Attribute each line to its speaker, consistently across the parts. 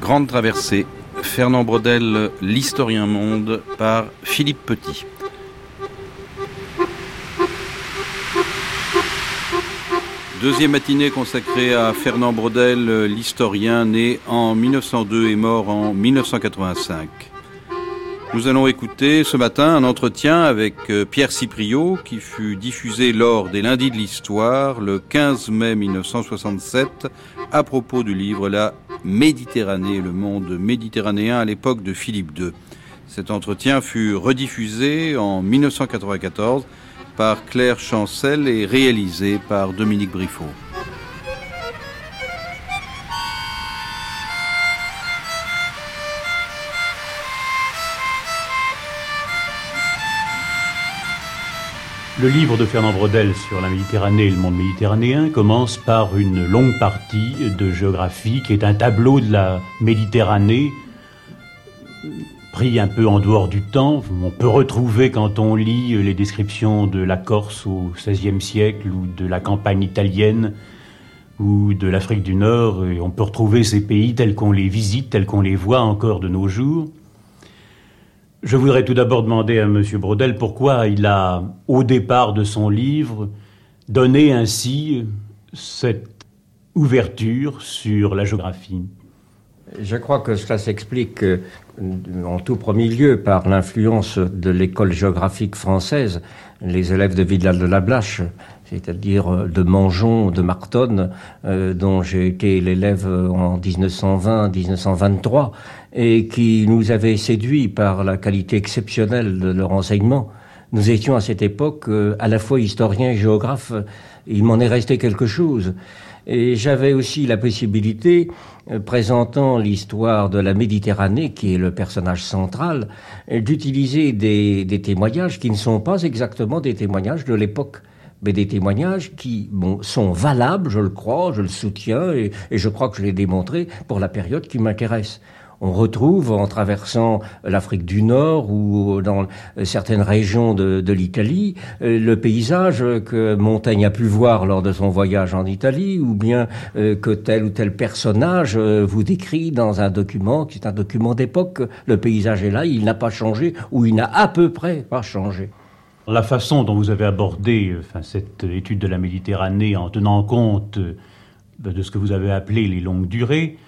Speaker 1: Grande traversée, Fernand Brodel, l'historien monde, par Philippe Petit. Deuxième matinée consacrée à Fernand Brodel, l'historien né en 1902 et mort en 1985. Nous allons écouter ce matin un entretien avec euh, Pierre Cipriot qui fut diffusé lors des lundis de l'histoire le 15 mai 1967 à propos du livre La Méditerranée, le monde méditerranéen à l'époque de Philippe II. Cet entretien fut rediffusé en 1994 par Claire Chancel et réalisé par Dominique Briffaut.
Speaker 2: Le livre de Fernand Brodel sur la Méditerranée et le monde méditerranéen commence par une longue partie de géographie qui est un tableau de la Méditerranée pris un peu en dehors du temps. On peut retrouver quand on lit les descriptions de la Corse au XVIe siècle ou de la campagne italienne ou de l'Afrique du Nord, et on peut retrouver ces pays tels qu'on les visite, tels qu'on les voit encore de nos jours. Je voudrais tout d'abord demander à M. Brodel pourquoi il a, au départ de son livre, donné ainsi cette ouverture sur la géographie.
Speaker 3: Je crois que cela s'explique euh, en tout premier lieu par l'influence de l'école géographique française, les élèves de Vidal de la Blache, c'est-à-dire euh, de Mangeon, de Martonne, euh, dont j'ai été l'élève en 1920-1923, et qui nous avait séduits par la qualité exceptionnelle de leur enseignement. Nous étions à cette époque euh, à la fois historiens et géographes. Il m'en est resté quelque chose. Et j'avais aussi la possibilité, euh, présentant l'histoire de la Méditerranée, qui est le personnage central, d'utiliser des, témoignages qui ne sont pas exactement des témoignages de l'époque mais des témoignages qui sont valables, je le crois, je le soutiens, et je crois que je l'ai démontré pour la période qui m'intéresse on retrouve en traversant l'Afrique du Nord ou dans certaines régions de, l'Italie euh, le paysage que Montaigne a pu voir lors de son voyage en Italie ou bien euh, que tel ou tel personnage euh, vous décrit dans un document qui est un document d'époque. Le paysage est là, il n'a pas changé ou il n'a à peu près pas changé.
Speaker 2: La façon dont vous avez abordé cette étude de la Méditerranée en tenant compte de ce que vous avez appelé les longues durées,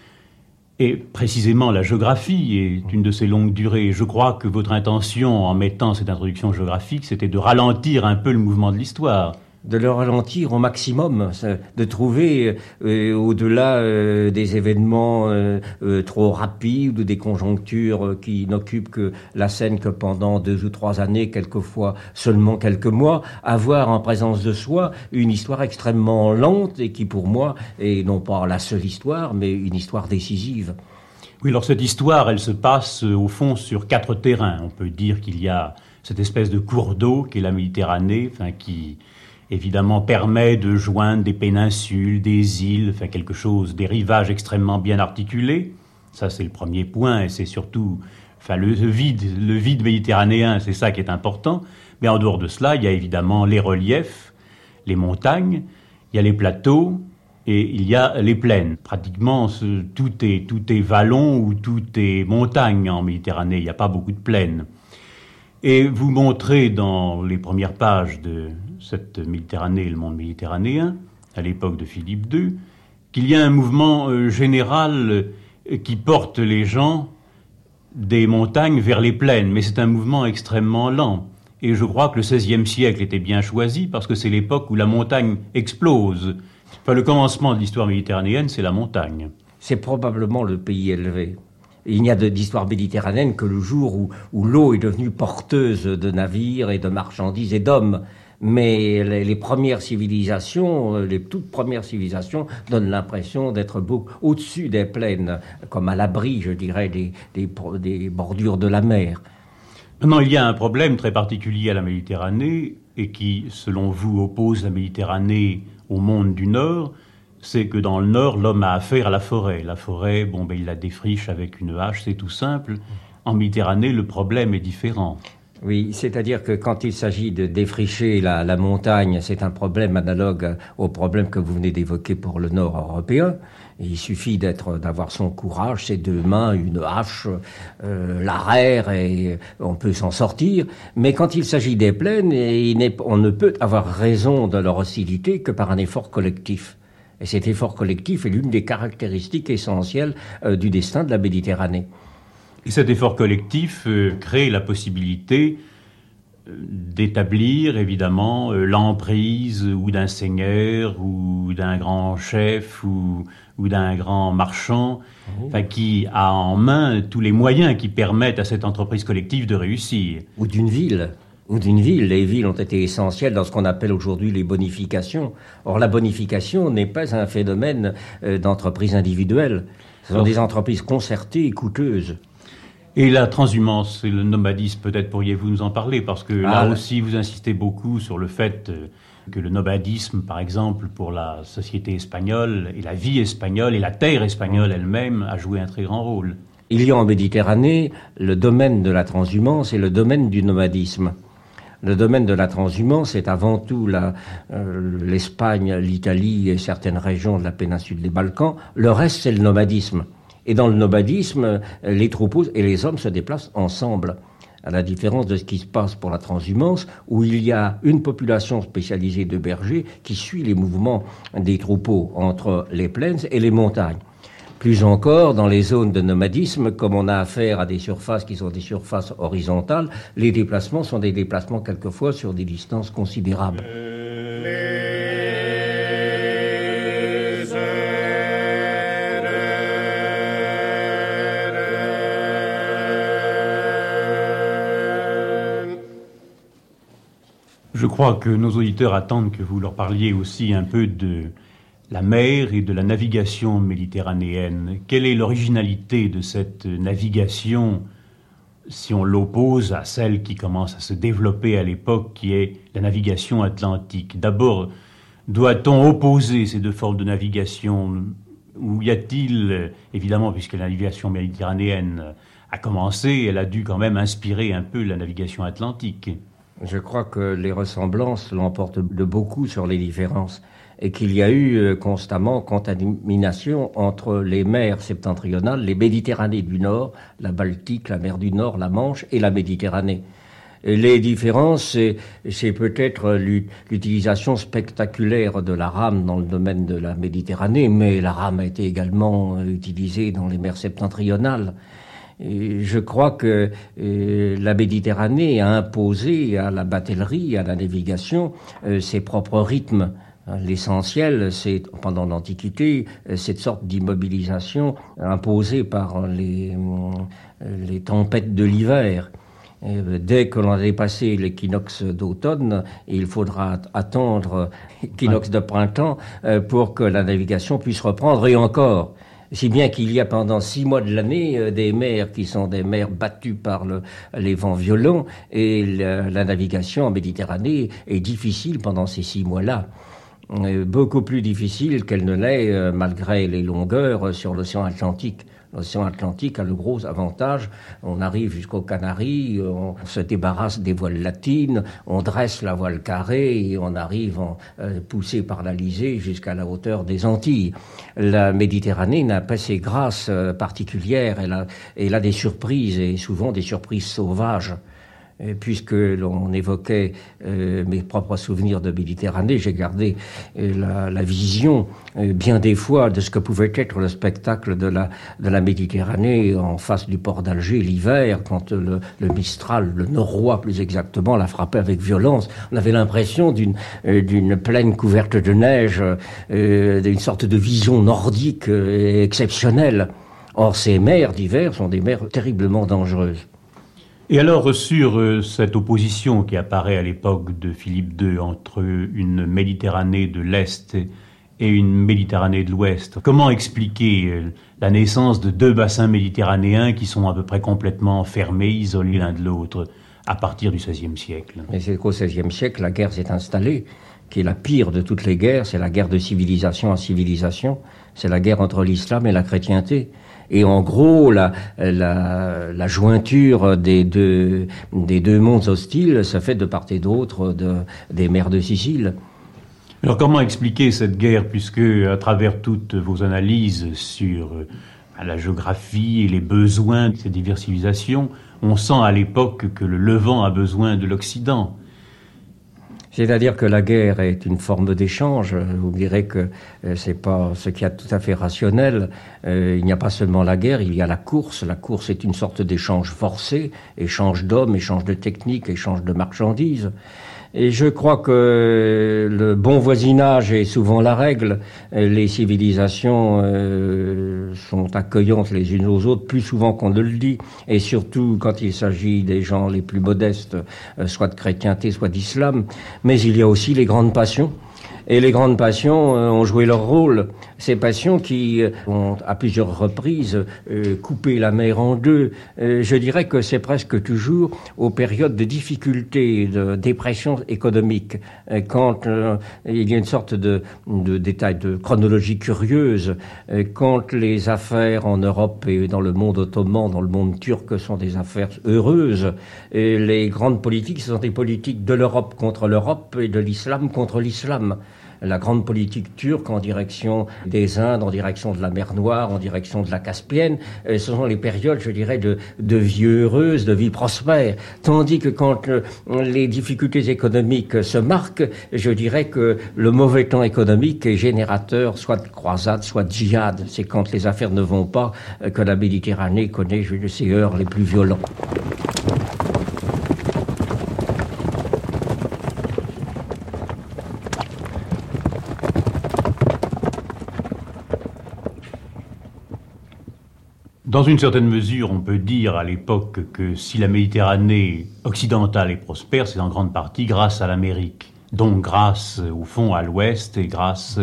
Speaker 2: et précisément, la géographie est une de ces longues durées. Je crois que votre intention en mettant cette introduction géographique, c'était de ralentir un peu le mouvement de l'histoire
Speaker 3: de le ralentir au maximum, de trouver euh, au-delà euh, des événements euh, trop rapides ou des conjonctures qui n'occupent que la scène que pendant deux ou trois années, quelquefois seulement quelques mois, avoir en présence de soi une histoire extrêmement lente et qui pour moi est non pas la seule histoire, mais une histoire décisive.
Speaker 2: Oui, alors cette histoire, elle se passe au fond sur quatre terrains. On peut dire qu'il y a cette espèce de cours d'eau qui est la Méditerranée, qui évidemment permet de joindre des péninsules, des îles, enfin quelque chose, des rivages extrêmement bien articulés. Ça, c'est le premier point, et c'est surtout, enfin, le vide, le vide méditerranéen, c'est ça qui est important. Mais en dehors de cela, il y a évidemment les reliefs, les montagnes, il y a les plateaux, et il y a les plaines. Pratiquement, tout est, tout est vallon ou tout est montagne en Méditerranée. Il n'y a pas beaucoup de plaines. Et vous montrez dans les premières pages de cette Méditerranée et le monde méditerranéen, à l'époque de Philippe II, qu'il y a un mouvement euh, général euh, qui porte les gens des montagnes vers les plaines, mais c'est un mouvement extrêmement lent. Et je crois que le XVIe siècle était bien choisi parce que c'est l'époque où la montagne explose. Enfin, le commencement de l'histoire méditerranéenne, c'est la montagne.
Speaker 3: C'est probablement le pays élevé. Il n'y a d'histoire méditerranéenne que le jour où, où l'eau est devenue porteuse de navires et de marchandises et d'hommes. Mais les, premières civilisations, euh, les toutes premières civilisations donnent l'impression d'être au-dessus des plaines, comme à l'abri, je dirais, des, bordures de la mer.
Speaker 2: Maintenant, il y a un problème très particulier à la Méditerranée et qui, selon vous, oppose la Méditerranée au monde du Nord, c'est que dans le nord, l'homme a affaire à la forêt. La forêt, bon, ben, il la défriche avec une hache, c'est tout simple. en Méditerranée, le problème est différent.
Speaker 3: Oui, c'est-à-dire que quand il s'agit de défricher la, montagne, c'est un problème analogue au problème que vous venez d'évoquer pour le nord européen. Il suffit d'être, d'avoir son courage, ses deux mains, une hache, euh, l'arrière, et on peut s'en sortir. Mais quand il s'agit des plaines, on ne peut avoir raison de leur hostilité que par un effort collectif. Et cet effort collectif est l'une des caractéristiques essentielles euh, du destin de la Méditerranée.
Speaker 2: Et cet effort collectif euh, crée la possibilité euh, d'établir évidemment euh, l'emprise ou d'un seigneur ou d'un grand chef ou, ou d'un grand marchand, mmh. enfin, qui a en main tous les moyens qui permettent à cette entreprise collective de réussir.
Speaker 3: Ou d'une ville ou d'une ville. Les villes ont été essentielles dans ce qu'on appelle aujourd'hui les bonifications. Or, la bonification n'est pas un phénomène d'entreprise individuelle. Ce sont des entreprises concertées et coûteuses.
Speaker 2: Et la transhumance et le nomadisme, peut-être pourriez-vous nous en parler, parce que là ah, aussi vous insistez beaucoup sur le fait euh, que le nomadisme, par exemple, pour la société espagnole et la vie espagnole et la terre espagnole elle-même a joué un très grand rôle.
Speaker 3: Il y a en Méditerranée le domaine de la transhumance et le domaine du nomadisme. Le domaine de la transhumance est avant tout euh, l'Espagne, l'Italie et certaines régions de la péninsule des Balkans. Le reste, c'est le nomadisme. Et dans le nomadisme, les troupeaux et les hommes se déplacent ensemble à la différence de ce qui se passe pour la transhumance, où il y a une population spécialisée de bergers qui suit les mouvements des troupeaux entre les plaines et les montagnes. Plus encore, dans les zones de nomadisme, comme on a affaire à des surfaces qui sont des surfaces horizontales, les déplacements sont des déplacements quelquefois sur des distances considérables.
Speaker 2: Je crois que nos auditeurs attendent que vous leur parliez aussi un peu de la mer et de la navigation méditerranéenne. Quelle est l'originalité de cette navigation si on l'oppose à celle qui commence à se développer à l'époque, qui est la navigation atlantique? D'abord, doit-on opposer ces deux formes de navigation? Ou y a-t-il, évidemment, puisque la navigation méditerranéenne a commencé, elle a dû quand même inspirer un peu la navigation atlantique?
Speaker 3: Je crois que les ressemblances l'emportent de beaucoup sur les différences et qu'il y a eu euh, constamment contamination entre les mers septentrionales, les Méditerranées du Nord, la Baltique, la mer du Nord, la Manche et la Méditerranée. les différences, c'est peut-être l'utilisation spectaculaire de la rame dans le domaine de la Méditerranée, mais la rame a été également euh, utilisée dans les mers septentrionales je crois que euh, la Méditerranée a imposé à la batellerie, à la navigation, euh, ses propres rythmes. L'essentiel, c'est pendant l'Antiquité euh, cette sorte d'immobilisation imposée par les, les tempêtes de l'hiver. Dès que l'on a dépassé l'équinoxe d'automne, il faudra attendre l'équinoxe de printemps pour que la navigation puisse reprendre et encore. Si bien qu'il y a pendant six mois de l'année euh, des mers qui sont des mers battues par le, les vents violents et la, la, navigation en Méditerranée est difficile pendant ces six mois-là. Euh, beaucoup plus difficile qu'elle ne l'est euh, malgré les longueurs sur l'océan Atlantique. L'océan Atlantique a le gros avantage. On arrive jusqu'aux Canaries, on se débarrasse des voiles latines, on dresse la voile carrée et on arrive en, euh, poussé par l'Alizé jusqu'à la hauteur des Antilles. La Méditerranée n'a pas ses grâces euh, particulières. Elle a des surprises et souvent des surprises sauvages puisque l'on évoquait euh, mes propres souvenirs de Méditerranée, j'ai gardé euh, la, la, vision euh, bien des fois de ce que pouvait être le spectacle de la, de la Méditerranée en face du port d'Alger l'hiver, quand le, le, Mistral, le Norrois plus exactement, la frappait avec violence. On avait l'impression d'une d'une plaine couverte de neige, d'une sorte de vision nordique exceptionnelle. Or, ces mers d'hiver sont des mers terriblement dangereuses.
Speaker 2: Et alors, sur euh, cette opposition qui apparaît à l'époque de Philippe II entre une Méditerranée de l'Est et une Méditerranée de l'Ouest, comment expliquer euh, la naissance de deux bassins méditerranéens qui sont à peu près complètement fermés, isolés l'un de l'autre, à partir du XVIe siècle?
Speaker 3: Mais c'est qu'au XVIe siècle, la guerre s'est installée, qui est la pire de toutes les guerres, c'est la guerre de civilisation à civilisation, c'est la guerre entre l'islam et la chrétienté. Et en gros, la, jointure des deux, des deux mondes hostiles se fait de part et d'autre de, des mers de Sicile.
Speaker 2: Alors comment expliquer cette guerre, puisque à travers toutes vos analyses sur euh, la géographie et les besoins de ces diverses civilisations, on sent à l'époque que le Levant a besoin de l'Occident.
Speaker 3: C'est-à-dire que la guerre est une forme d'échange. Vous direz que euh, c'est pas ce qui est tout à fait rationnel. Euh, il n'y a pas seulement la guerre, il y a la course. La course est une sorte d'échange forcé, échange d'hommes, échange de techniques, échange de marchandises. Et je crois que le bon voisinage est souvent la règle. Les civilisations euh, sont accueillantes les unes aux autres plus souvent qu'on ne le dit. Et surtout quand il s'agit des gens les plus modestes, euh, soit de chrétienté, soit d'islam. Mais il y a aussi les grandes passions. Et les grandes passions euh, ont joué leur rôle. Ces passions qui euh, ont à plusieurs reprises euh, coupé la mer en deux. je dirais que c'est presque toujours aux périodes de difficultés, de dépression économique, quand il y a une sorte de, détail, de chronologie curieuse, quand les affaires en Europe et dans le monde ottoman, dans le monde turc sont des affaires heureuses, les grandes politiques ce sont des politiques de l'Europe contre l'Europe et de l'islam contre l'islam la grande politique turque en direction des Indes, en direction de la mer Noire, en direction de la Caspienne. Euh, ce sont les périodes, je dirais, de, vie heureuse, de vie prospère. Tandis que quand euh, les difficultés économiques se marquent, je dirais que le mauvais temps économique est générateur soit de croisade, soit de djihad. C'est quand les affaires ne vont pas euh, que la Méditerranée connaît, je ne sais, heures les plus violents.
Speaker 2: Dans une certaine mesure, on peut dire à l'époque que si la Méditerranée occidentale est prospère, c'est en grande partie grâce à l'Amérique. Donc grâce au fond à l'ouest et grâce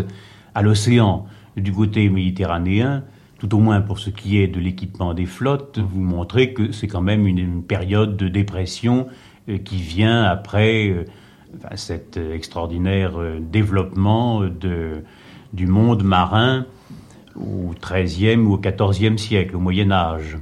Speaker 2: à l'océan. Du côté méditerranéen, tout au moins pour ce qui est de l'équipement des flottes, vous montrez que c'est quand même une, période de dépression euh, qui vient après euh, cet extraordinaire euh, développement du monde marin au XIIIe ou au XIVe siècle, au Moyen Âge.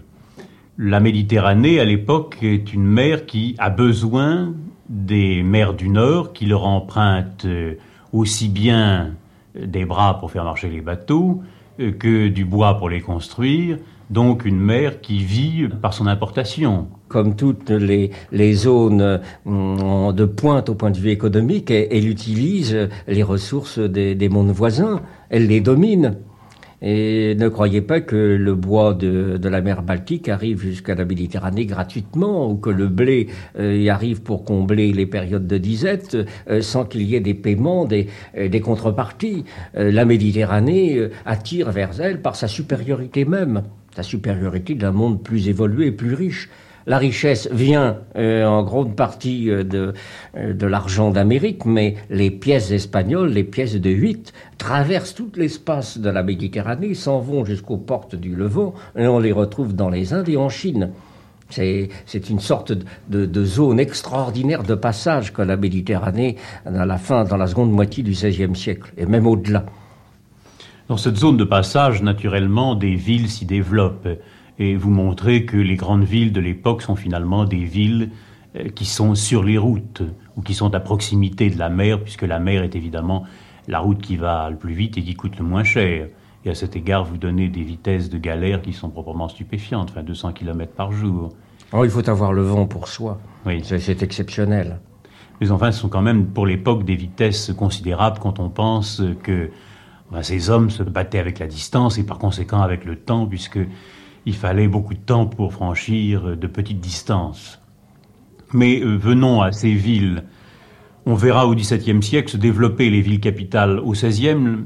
Speaker 2: La Méditerranée, à l'époque, est une mer qui a besoin des mers du Nord, qui leur empruntent euh, aussi bien des bras pour faire marcher les bateaux euh, que du bois pour les construire, donc une mer qui vit par son importation.
Speaker 3: Comme toutes les, zones mm, de pointe au point de vue économique, elle, utilise les ressources des mondes voisins, elle les domine. Et ne croyez pas que le bois de, la mer Baltique arrive jusqu'à la Méditerranée gratuitement ou que le blé euh, y arrive pour combler les périodes de disette euh, sans qu'il y ait des paiements, des, euh, des contreparties. la Méditerranée attire vers elle par sa supériorité même, sa supériorité d'un monde plus évolué et plus riche. La richesse vient euh, en grande partie euh, de, euh, de l'argent d'Amérique, mais les pièces espagnoles, les pièces de 8, traversent tout l'espace de la Méditerranée, s'en vont jusqu'aux portes du Levant, et on les retrouve dans les Indes et en Chine. C'est une sorte de, de, zone extraordinaire de passage que la Méditerranée dans la fin, dans la seconde moitié du XVIe siècle, et même au-delà.
Speaker 2: Dans cette zone de passage, naturellement, des villes s'y développent et vous montrez que les grandes villes de l'époque sont finalement des villes euh, qui sont sur les routes ou qui sont à proximité de la mer, puisque la mer est évidemment la route qui va le plus vite et qui coûte le moins cher. Et à cet égard, vous donnez des vitesses de galère qui sont proprement stupéfiantes, enfin 200 km par jour.
Speaker 3: Oh, il faut avoir le vent pour soi. Oui. C'est exceptionnel.
Speaker 2: Mais enfin, ce sont quand même pour l'époque des vitesses considérables quand on pense que ben, ces hommes se battaient avec la distance et par conséquent avec le temps, puisque il fallait beaucoup de temps pour franchir de petites distances. Mais euh, venons à ces villes. On verra au XVIIe siècle se développer les villes capitales. Au XVIe,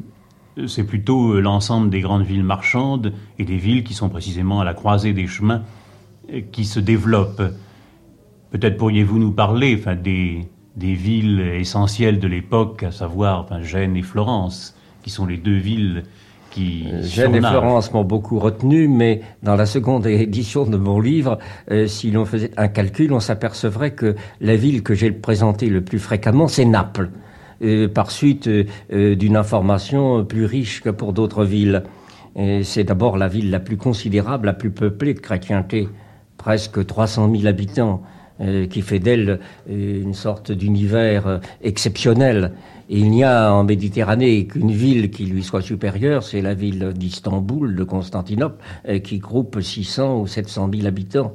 Speaker 2: c'est plutôt euh, l'ensemble des grandes villes marchandes et des villes qui sont précisément à la croisée des chemins euh, qui se développent. Peut-être pourriez-vous nous parler des, villes essentielles de l'époque, à savoir Gênes et Florence, qui sont les deux villes qui
Speaker 3: Jeanne et Florence m'ont beaucoup retenu, mais dans la seconde édition de mon livre, euh, si l'on faisait un calcul, on s'apercevrait que la ville que j'ai présentée le plus fréquemment, c'est Naples, euh, par suite euh, d'une information plus riche que pour d'autres villes. C'est d'abord la ville la plus considérable, la plus peuplée de chrétienté, presque 300 000 habitants, euh, qui fait d'elle euh, une sorte d'univers euh, exceptionnel. Et il n'y a en Méditerranée qu'une ville qui lui soit supérieure, c'est la ville d'Istanbul, de Constantinople, qui groupe 600 ou 700 000 habitants.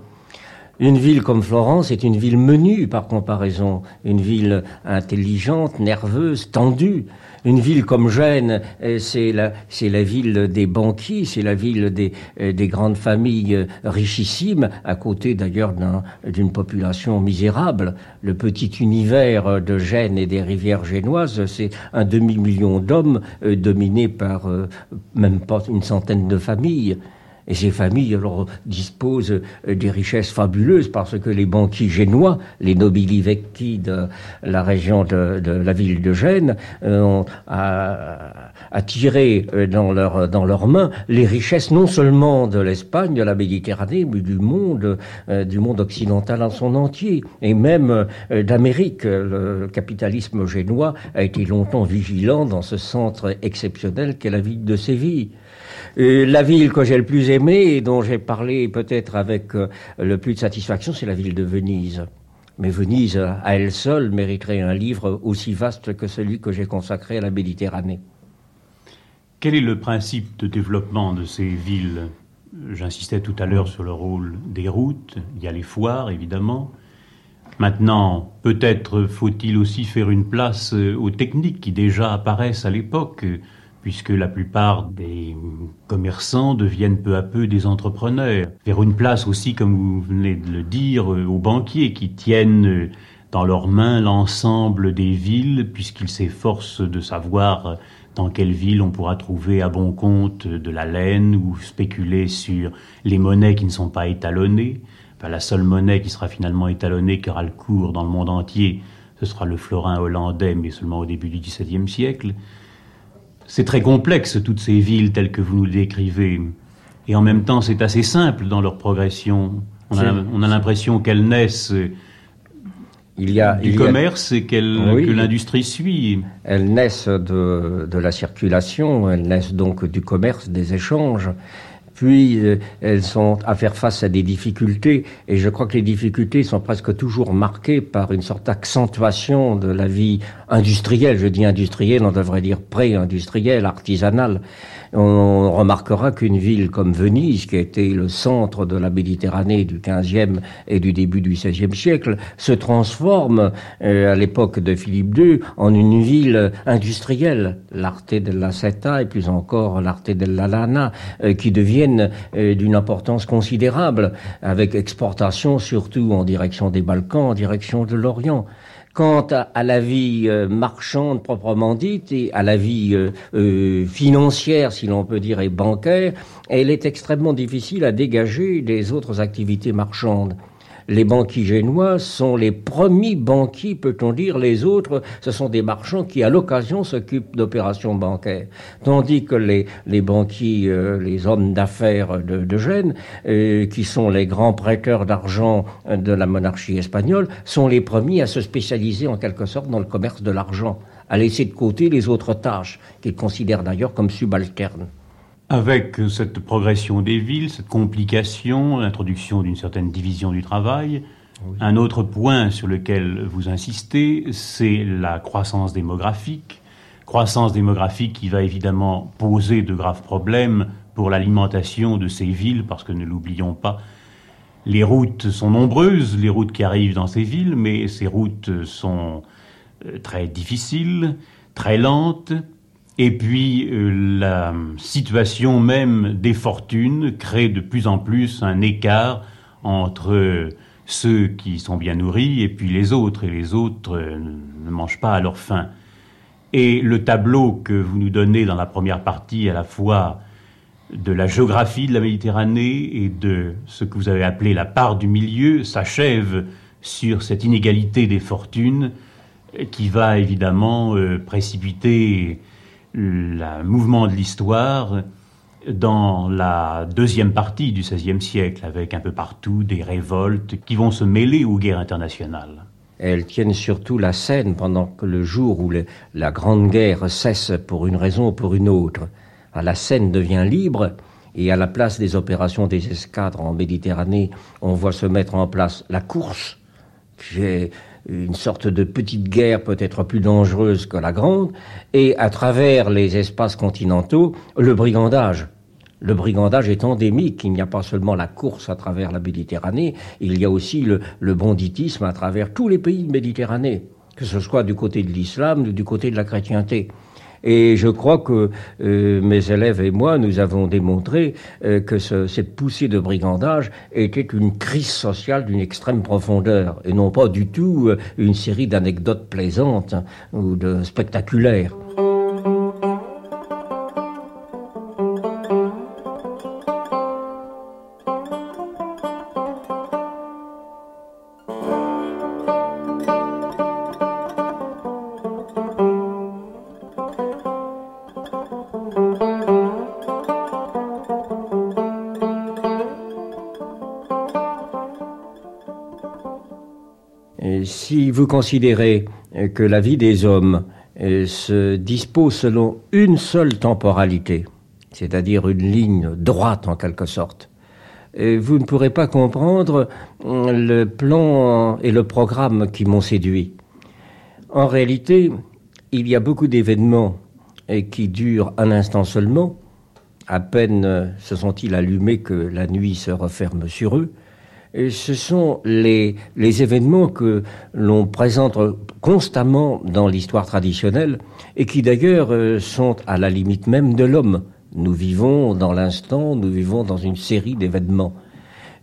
Speaker 3: Une ville comme Florence est une ville menue par comparaison, une ville intelligente, nerveuse, tendue. Une ville comme Gênes, euh, c'est la, ville des banquiers, c'est la ville des, euh, des grandes familles euh, richissimes, à côté d'ailleurs d'une population misérable. Le petit univers de Gênes et des rivières génoises, c'est un demi-million d'hommes dominés par même pas une centaine de familles. Et ces familles disposent euh, des richesses fabuleuses parce que les banquiers génois, les nobili vecchi de la région de, la ville de Gênes, euh, ont attiré euh, dans, leur, dans leurs mains les richesses non seulement de l'Espagne, de la Méditerranée, mais du monde occidental en son entier, et même d'Amérique. Le capitalisme génois a été longtemps vigilant dans ce centre exceptionnel qu'est la ville de Séville. Euh, la ville que j'ai le plus aimée et dont j'ai parlé peut-être avec euh, le plus de satisfaction, c'est la ville de Venise. Mais Venise, à elle seule, mériterait un livre aussi vaste que celui que j'ai consacré à la Méditerranée.
Speaker 2: Quel est le principe de développement de ces villes? J'insistais tout à l'heure sur le rôle des routes, il y a les foires évidemment. Maintenant, peut-être faut-il aussi faire une place euh, aux techniques qui déjà apparaissent à l'époque puisque la plupart des commerçants deviennent peu à peu des entrepreneurs. Faire une place aussi, comme vous venez de le dire, euh, aux banquiers qui tiennent euh, dans leurs mains l'ensemble des villes, puisqu'ils s'efforcent de savoir euh, dans quelle ville on pourra trouver à bon compte de la laine ou spéculer sur les monnaies qui ne sont pas étalonnées. la seule monnaie qui sera finalement étalonnée, qui aura le cours dans le monde entier, ce sera le florin hollandais, mais seulement au début du XVIIe siècle. C'est très complexe, toutes ces villes telles que vous nous décrivez. Et en même temps, c'est assez simple dans leur progression. On a, l'impression qu'elles naissent il y a, du commerce et que l'industrie suit.
Speaker 3: Elles naissent de, de, la circulation, elles naissent donc du commerce, des échanges puis euh, elles sont à faire face à des difficultés, et je crois que les difficultés sont presque toujours marquées par une sorte d'accentuation de la vie industrielle. Je dis industrielle, on devrait dire pré-industrielle, artisanale on remarquera qu'une ville comme Venise, qui été le centre de la Méditerranée du XVe et du début du XVIe siècle, se transforme euh, à l'époque de Philippe II en une ville industrielle, l'Arte della Seta et plus encore l'Arte della Lana, euh, qui deviennent euh, d'une importance considérable, avec exportation surtout en direction des Balkans, en direction de l'Orient. Quant à, la vie euh, marchande proprement dite et à la vie euh, euh, financière, si l'on peut dire, et bancaire, elle est extrêmement difficile à dégager des autres activités marchandes les banquiers génois sont les premiers banquiers, peut-on dire. Les autres, ce sont des marchands qui, à l'occasion, s'occupent d'opérations bancaires. Tandis que les, banquiers, euh, les hommes d'affaires de, de, Gênes, euh, qui sont les grands prêteurs d'argent de la monarchie espagnole, sont les premiers à se spécialiser en quelque sorte dans le commerce de l'argent, à laisser de côté les autres tâches qu'ils considèrent d'ailleurs comme subalternes.
Speaker 2: Avec cette progression des villes, cette complication, l'introduction d'une certaine division du travail, un autre point sur lequel vous insistez, c'est la croissance démographique. Croissance démographique qui va évidemment poser de graves problèmes pour l'alimentation de ces villes, parce que ne l'oublions pas, les routes sont nombreuses, les routes qui arrivent dans ces villes, mais ces routes sont euh, très difficiles, très lentes, et puis euh, la situation même des fortunes crée de plus en plus un écart entre ceux qui sont bien nourris et puis les autres, et les autres euh, ne mangent pas à leur faim. Et le tableau que vous nous donnez dans la première partie, à la fois de la géographie de la Méditerranée et de ce que vous avez appelé la part du milieu, s'achève sur cette inégalité des fortunes qui va évidemment euh, précipiter le mouvement de l'histoire dans la deuxième partie du XVIe siècle, avec un peu partout des révoltes qui vont se mêler aux guerres internationales.
Speaker 3: Elles tiennent surtout la scène pendant que le jour où la Grande Guerre cesse pour une raison ou pour une autre. la Seine devient libre, et à la place des opérations des escadres en Méditerranée, on voit se mettre en place la course, qui est une sorte de petite guerre peut-être plus dangereuse que la grande, et à travers les espaces continentaux, le brigandage. Le brigandage est endémique. Il n'y a pas seulement la course à travers la Méditerranée, il y a aussi le, le banditisme à travers tous les pays de Méditerranée, que ce soit du côté de l'islam ou du côté de la chrétienté. Et je crois que euh, mes élèves et moi, nous avons démontré euh, que ce, cette poussée de brigandage était une crise sociale d'une extrême profondeur, et non pas du tout euh, une série d'anecdotes plaisantes ou de spectaculaires. Si vous considérez que la vie des hommes euh, se dispose selon une seule temporalité, c'est-à-dire une ligne droite en quelque sorte, euh, vous ne pourrez pas comprendre euh, le plan et le programme qui m'ont séduit. En réalité, il y a beaucoup d'événements qui durent un instant seulement. À peine se sont-ils allumés que la nuit se referme sur eux ce sont les, événements que l'on présente constamment dans l'histoire traditionnelle et qui d'ailleurs euh, sont à la limite même de l'homme. Nous vivons dans l'instant, nous vivons dans une série d'événements.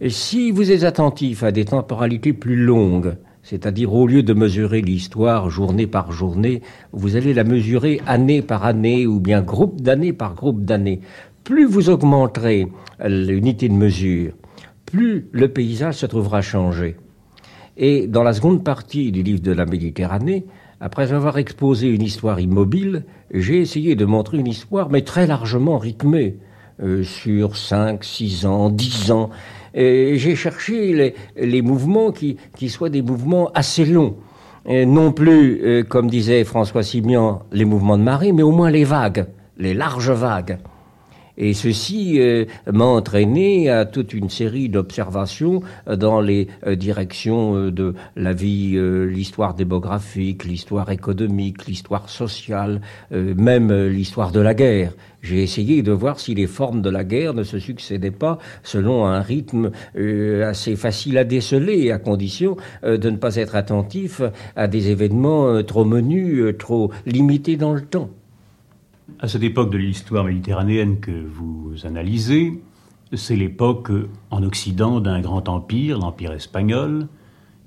Speaker 3: Si vous êtes attentif à des temporalités plus longues, c'est-à-dire au lieu de mesurer l'histoire journée par journée, vous allez la mesurer année par année ou bien groupe d'années par groupe d'années. Plus vous augmenterez l'unité de mesure, plus le paysage se trouvera changé. Et dans la seconde partie du livre de la Méditerranée, après avoir exposé une histoire immobile, j'ai essayé de montrer une histoire, mais très largement rythmée, euh, sur 5, 6 ans, 10 ans. J'ai cherché les, mouvements qui, soient des mouvements assez longs. Non plus, euh, comme disait François Simian, les mouvements de marée, mais au moins les vagues, les larges vagues. Et ceci euh, m'a entraîné à toute une série d'observations dans les euh, directions euh, de la vie, l'histoire démographique, l'histoire économique, l'histoire sociale, même l'histoire de la guerre. J'ai essayé de voir si les formes de la guerre ne se succédaient pas selon un rythme assez facile à déceler, à condition de ne pas être attentif à des événements trop menus, trop limités dans le temps.
Speaker 2: À cette époque de l'histoire méditerranéenne que vous analysez, c'est l'époque en Occident d'un grand empire, l'empire espagnol,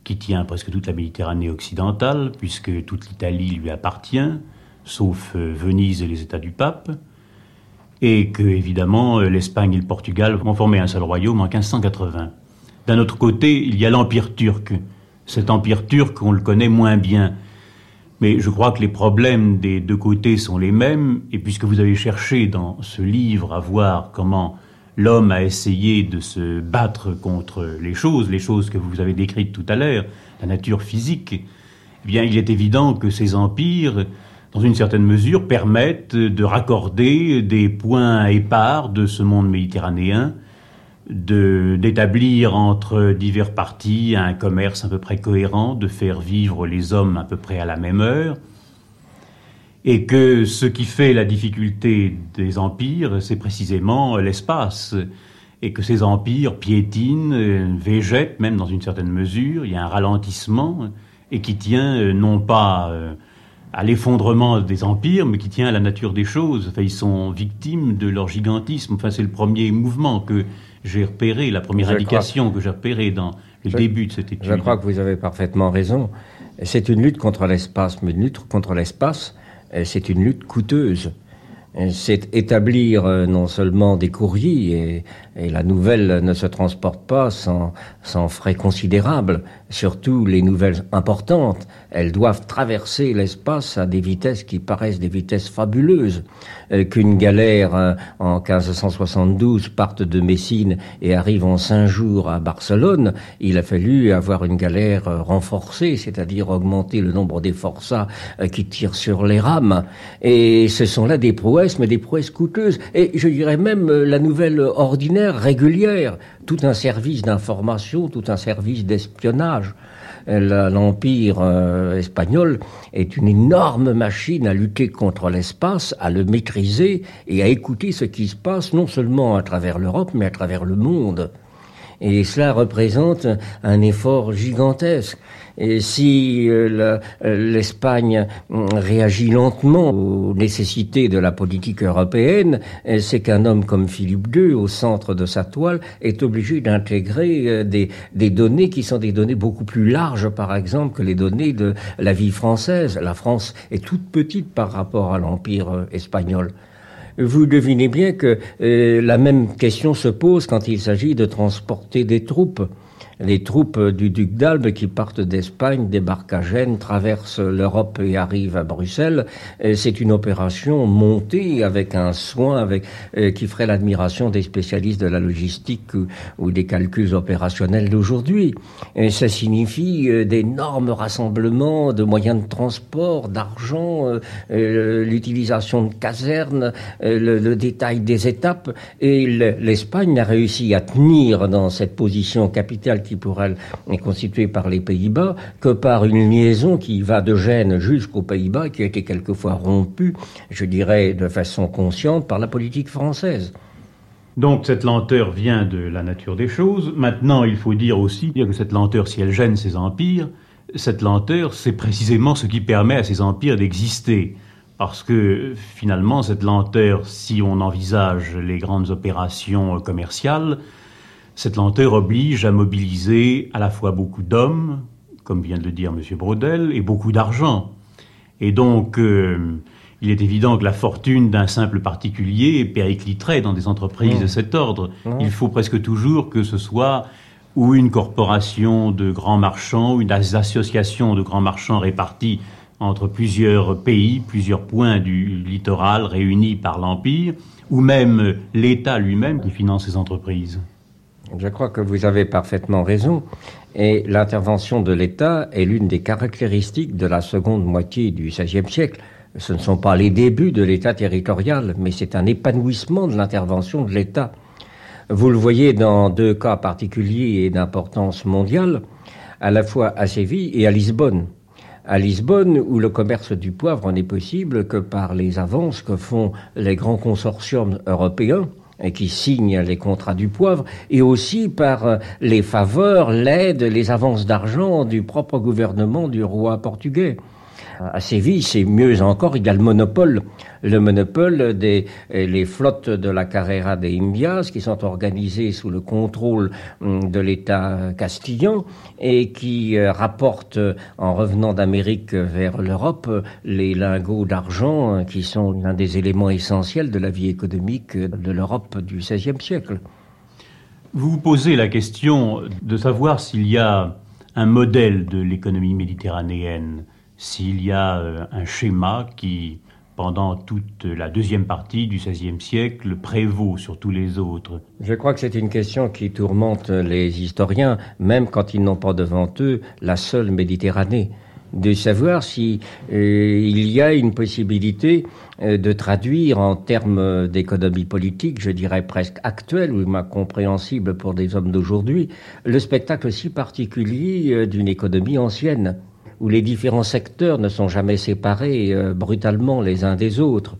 Speaker 2: qui tient presque toute la Méditerranée occidentale, puisque toute l'Italie lui appartient, sauf euh, Venise et les États du pape, et que, évidemment, l'Espagne et le Portugal vont former un seul royaume en 1580. D'un autre côté, il y a l'empire turc. Cet empire turc, on le connaît moins bien. Mais je crois que les problèmes des deux côtés sont les mêmes, et puisque vous avez cherché dans ce livre à voir comment l'homme a essayé de se battre contre les choses, les choses que vous avez décrites tout à l'heure, la nature physique, eh bien il est évident que ces empires, dans une certaine mesure, permettent de raccorder des points épars de ce monde méditerranéen d'établir entre divers partis un commerce à peu près cohérent, de faire vivre les hommes à peu près à la même heure, et que ce qui fait la difficulté des empires, c'est précisément l'espace, et que ces empires piétinent, végètent même dans une certaine mesure, il y a un ralentissement, et qui tient non pas euh, à l'effondrement des empires, mais qui tient à la nature des choses. Enfin, ils sont victimes de leur gigantisme. Enfin, c'est le premier mouvement que j'ai repéré, la première indication que j'ai repérée dans le début de cette étude.
Speaker 3: Je crois que vous avez parfaitement raison. C'est une lutte contre l'espace, mais une lutte contre l'espace, c'est une lutte coûteuse c'est établir euh, non seulement des courriers, et, et, la nouvelle ne se transporte pas sans, sans frais considérables, surtout les nouvelles importantes, elles doivent traverser l'espace à des vitesses qui paraissent des vitesses fabuleuses. Euh, Qu'une galère euh, en 1572 parte de Messine et arrive en cinq jours à Barcelone, il a fallu avoir une galère euh, renforcée, c'est-à-dire augmenter le nombre des forçats qui tirent sur les rames. Et ce sont là des prouesses prouesses, mais des prouesses coûteuses. Et je dirais même euh, la nouvelle ordinaire, régulière, tout un service d'information, tout un service d'espionnage. L'empire euh, espagnol est une énorme machine à lutter contre l'espace, à le maîtriser et à écouter ce qui se passe non seulement à travers l'Europe, mais à travers le monde. Et cela représente un effort gigantesque. Et si euh, euh, l'Espagne hum, réagit lentement aux nécessités de la politique européenne, euh, c'est qu'un homme comme Philippe II, au centre de sa toile, est obligé d'intégrer des données qui sont des données beaucoup plus larges, par exemple, que les données de la vie française. La France est toute petite par rapport à l'Empire espagnol vous devinez bien que la même question se pose quand il s'agit de transporter des troupes les troupes du duc d'Albe qui partent d'Espagne, débarquent à Gênes, traversent l'Europe et arrivent à Bruxelles. C'est une opération montée avec un soin avec, euh, qui ferait l'admiration des spécialistes de la logistique ou, des calculs opérationnels d'aujourd'hui. Ça signifie euh, d'énormes rassemblements de moyens de transport, d'argent, euh, l'utilisation de casernes, le, le, détail des étapes. Et l'Espagne a réussi à tenir dans cette position capitale qui pour elle est constituée par les Pays-Bas que par une liaison qui va de Gênes jusqu'aux Pays-Bas, qui a été quelquefois rompue, je dirais de façon consciente, par la politique française.
Speaker 2: Donc cette lenteur vient de la nature des choses. Maintenant, il faut dire aussi que cette lenteur, si elle gêne ces empires, cette lenteur, c'est précisément ce qui permet à ces empires d'exister. Parce que finalement, cette lenteur, si on envisage les grandes opérations commerciales, cette lenteur oblige à mobiliser à la fois beaucoup d'hommes, comme vient de le dire M. Brodel, et beaucoup d'argent. Et donc, euh, il est évident que la fortune d'un simple particulier péricliterait dans des entreprises de mmh. cet ordre. Mmh. Il faut presque toujours que ce soit ou une corporation de grands marchands, ou une association de grands marchands répartis entre plusieurs pays, plusieurs points du littoral réunis par l'Empire, ou même l'État lui-même qui finance ces entreprises.
Speaker 3: Je crois que vous avez parfaitement raison. Et l'intervention de l'État est l'une des caractéristiques de la seconde moitié du XVIe siècle. Ce ne sont pas les débuts de l'État territorial, mais c'est un épanouissement de l'intervention de l'État. Vous le voyez dans deux cas particuliers et d'importance mondiale, à la fois à Séville et à Lisbonne. À Lisbonne, où le commerce du poivre n'est possible que par les avances que font les grands consortiums européens, qui signent les contrats du poivre, et aussi par euh, les faveurs, l'aide, les avances d'argent du propre gouvernement du roi portugais à Séville, c'est mieux encore, il y a le monopole, le monopole des les flottes de la Carrera des Indias qui sont organisées sous le contrôle hum, de l'État castillan et qui euh, rapportent en revenant d'Amérique vers l'Europe les lingots d'argent qui sont l'un des éléments essentiels de la vie économique de l'Europe du XVIe siècle.
Speaker 2: Vous vous posez la question de savoir s'il y a un modèle de l'économie méditerranéenne s'il y a euh, un schéma qui, pendant toute la deuxième partie du XVIe siècle, prévaut sur tous les autres.
Speaker 3: Je crois que c'est une question qui tourmente les historiens, même quand ils n'ont pas devant eux la seule Méditerranée de savoir si euh, il y a une possibilité euh, de traduire en termes d'économie politique, je dirais presque actuelle ou compréhensible pour des hommes d'aujourd'hui, le spectacle si particulier d'une économie ancienne où les différents secteurs ne sont jamais séparés euh, brutalement les uns des autres.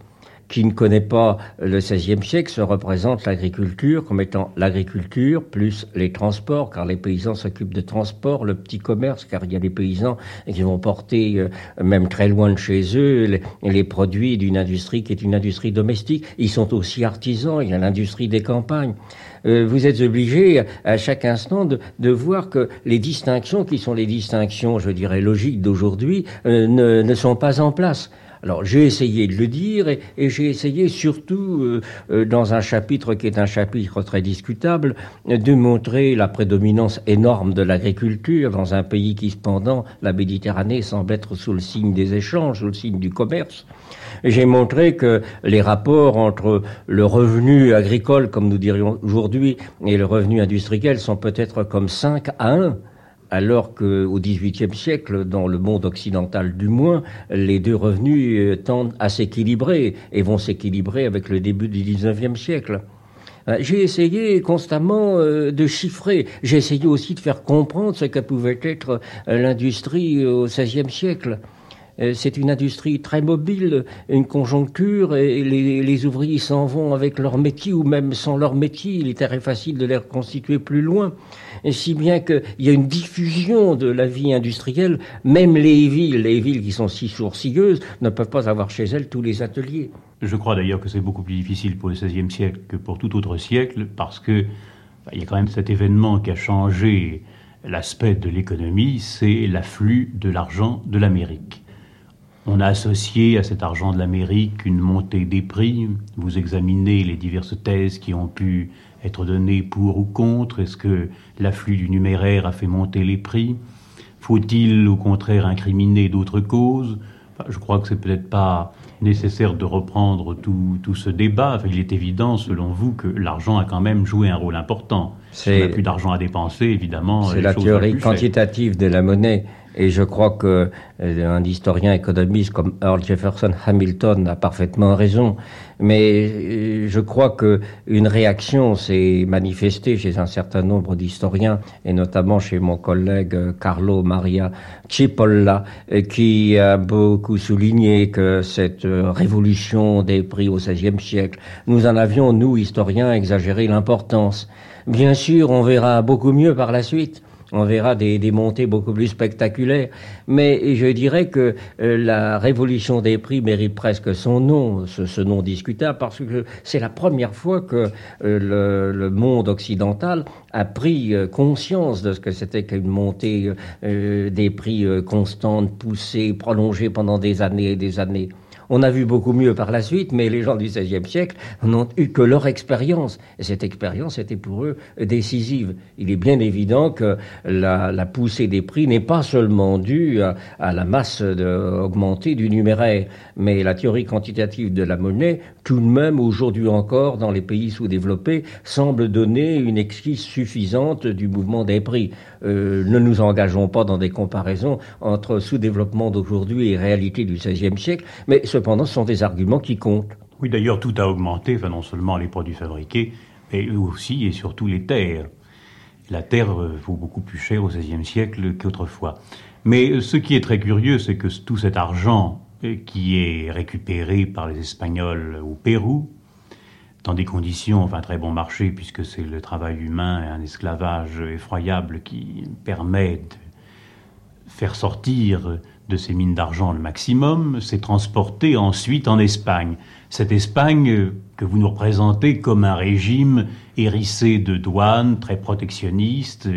Speaker 3: Qui ne connaît pas le XVIe siècle se représente l'agriculture comme étant l'agriculture plus les transports, car les paysans s'occupent de transport, le petit commerce, car il y a des paysans qui vont porter, euh, même très loin de chez eux, les, produits d'une industrie qui est une industrie domestique. Ils sont aussi artisans, il y a l'industrie des campagnes. Euh, vous êtes obligé à chaque instant de, voir que les distinctions, qui sont les distinctions, je dirais, logiques d'aujourd'hui, euh, ne sont pas en place. Alors j'ai essayé de le dire et, j'ai essayé surtout euh, euh, dans un chapitre qui est un chapitre très discutable de montrer la prédominance énorme de l'agriculture dans un pays qui cependant la Méditerranée semble être sous le signe des échanges, sous le signe du commerce. J'ai montré que les rapports entre le revenu agricole, comme nous dirions aujourd'hui, et le revenu industriel sont peut-être comme 5 à 1 alors qu'au XVIIIe siècle, dans le monde occidental du moins, les deux revenus euh, tendent à s'équilibrer et vont s'équilibrer avec le début du XIXe siècle. Euh, j'ai essayé constamment euh, de chiffrer. J'ai essayé aussi de faire comprendre ce que pouvait être l'industrie au XVIe siècle. C'est une industrie très mobile, une conjoncture, et les, ouvriers s'en vont avec leur métier ou même sans leur métier. Il est très facile de les reconstituer plus loin si bien qu'il y a une diffusion de la vie industrielle. Même les villes, les villes qui sont si sourcilleuses, ne peuvent pas avoir chez elles tous les ateliers.
Speaker 2: Je crois d'ailleurs que c'est beaucoup plus difficile pour le XVIe siècle que pour tout autre siècle, parce que bah, y a quand même cet événement qui a changé l'aspect de l'économie, c'est l'afflux de l'argent de l'Amérique. On a associé à cet argent de l'Amérique une montée des prix. Vous examinez les diverses thèses qui ont pu être donné pour ou contre Est-ce que l'afflux du numéraire a fait monter les prix? Faut-il au contraire incriminer d'autres causes? Je crois que c'est peut-être pas nécessaire de reprendre tout, tout ce débat. il est évident, selon vous, que l'argent a quand même joué un rôle important. Si on n'a plus d'argent à dépenser, évidemment.
Speaker 3: C'est la théorie quantitative de la monnaie. Et je crois que euh, un historien économiste comme Earl Jefferson Hamilton a parfaitement raison. Mais euh, je crois que une réaction s'est manifestée chez un certain nombre d'historiens, et notamment chez mon collègue euh, Carlo Maria Cipolla, qui a beaucoup souligné que cette révolution des prix au XVIe siècle, nous en avions, nous, historiens, exagéré l'importance. Bien sûr, on verra beaucoup mieux par la suite on verra des, montées beaucoup plus spectaculaires. Mais je dirais que euh, la révolution des prix mérite presque son nom, ce, nom discutable, parce que c'est la première fois que euh, le, monde occidental a pris euh, conscience de ce que c'était qu'une montée des prix constante, poussée, prolongée pendant des années et des années. On a vu beaucoup mieux par la suite, mais les gens du XVIe siècle n'ont eu que leur expérience. Et cette expérience était pour eux décisive. Il est bien évident que la, poussée des prix n'est pas seulement due à, la masse augmentée du numéraire, mais la théorie quantitative de la monnaie, tout de même aujourd'hui encore dans les pays sous-développés, semble donner une exquise suffisante du mouvement des prix. Euh, ne nous engageons pas dans des comparaisons entre sous-développement d'aujourd'hui et réalité du XVIe siècle, mais cependant, ce sont des arguments qui comptent.
Speaker 2: Oui, d'ailleurs, tout a augmenté, enfin, non seulement les produits fabriqués, mais aussi et surtout les terres. La terre euh, vaut beaucoup plus cher au XVIe siècle qu'autrefois. Mais euh, ce qui est très curieux, c'est que tout cet argent qui est récupéré par les Espagnols au Pérou, dans des conditions, enfin très bon marché, puisque c'est le travail humain et un esclavage effroyable qui permet de faire sortir de ces mines d'argent le maximum, c'est transporté ensuite en Espagne. Cette Espagne que vous nous représentez comme un régime hérissé de douanes, très protectionniste,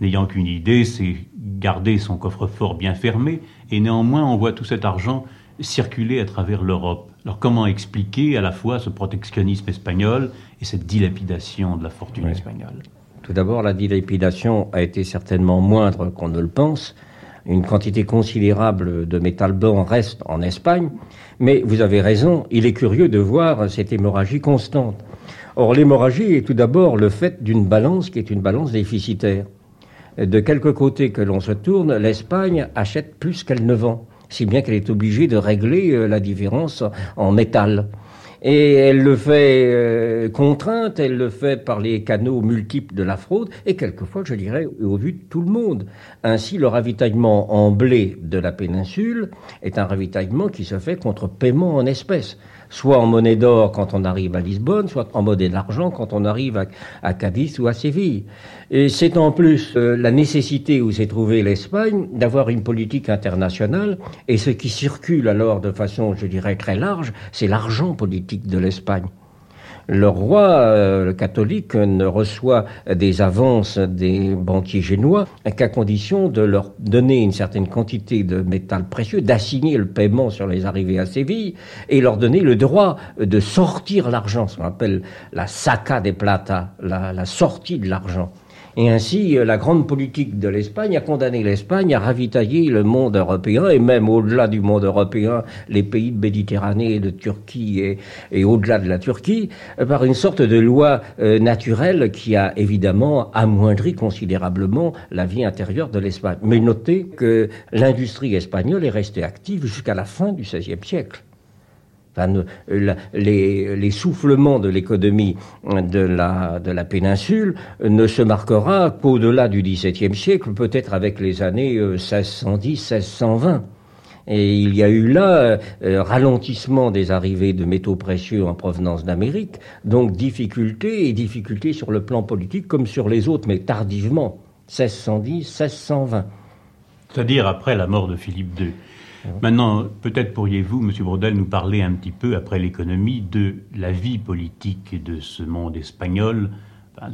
Speaker 2: n'ayant qu'une idée, c'est garder son coffre-fort bien fermé, et néanmoins on voit tout cet argent circuler à travers l'Europe. Alors comment expliquer à la fois ce protectionnisme espagnol et cette dilapidation de la fortune espagnole?
Speaker 3: Tout d'abord, la dilapidation a été certainement moindre qu'on ne le pense. Une quantité considérable de métal blanc reste en Espagne, mais vous avez raison, il est curieux de voir cette hémorragie constante. Or, l'hémorragie est tout d'abord le fait d'une balance qui est une balance déficitaire. De quelque côté que l'on se tourne, l'Espagne achète plus qu'elle ne vend si bien qu'elle est obligée de régler euh, la différence en métal. Et elle le fait euh, contrainte, elle le fait par les canaux multiples de la fraude, et quelquefois, je dirais, au vu de tout le monde. Ainsi, le ravitaillement en blé de la péninsule est un ravitaillement qui se fait contre paiement en espèces soit en monnaie d'or quand on arrive à Lisbonne, soit en monnaie d'argent quand on arrive à, Cadiz ou à Séville. Et c'est en plus euh, la nécessité où s'est trouvée l'Espagne d'avoir une politique internationale, et ce qui circule alors de façon, je dirais, très large, c'est l'argent politique de l'Espagne le roi euh, le catholique ne reçoit des avances des banquiers génois qu'à condition de leur donner une certaine quantité de métal précieux, d'assigner le paiement sur les arrivées à Séville et leur donner le droit de sortir l'argent, ce qu'on appelle la saca des plata, la sortie de l'argent. Et ainsi, la grande politique de l'Espagne a condamné l'Espagne à ravitailler le monde européen, et même au-delà du monde européen, les pays de Méditerranée de Turquie et, et au-delà de la Turquie, par une sorte de loi euh, naturelle qui a évidemment amoindri considérablement la vie intérieure de l'Espagne. Mais notez que l'industrie espagnole est restée active jusqu'à la fin du XVIe siècle les, soufflements de l'économie de la, de la péninsule ne se marquera qu'au-delà du XVIIe siècle, peut-être avec les années 1610-1620. Euh, et il y a eu là euh, ralentissement des arrivées de métaux précieux en provenance d'Amérique, donc difficultés et difficultés sur le plan politique comme sur les autres, mais tardivement, 1610-1620.
Speaker 2: C'est-à-dire après la mort de Philippe II. Maintenant, peut-être pourriez-vous, Monsieur Brodel, nous parler un petit peu, après l'économie, de la vie politique de ce monde espagnol,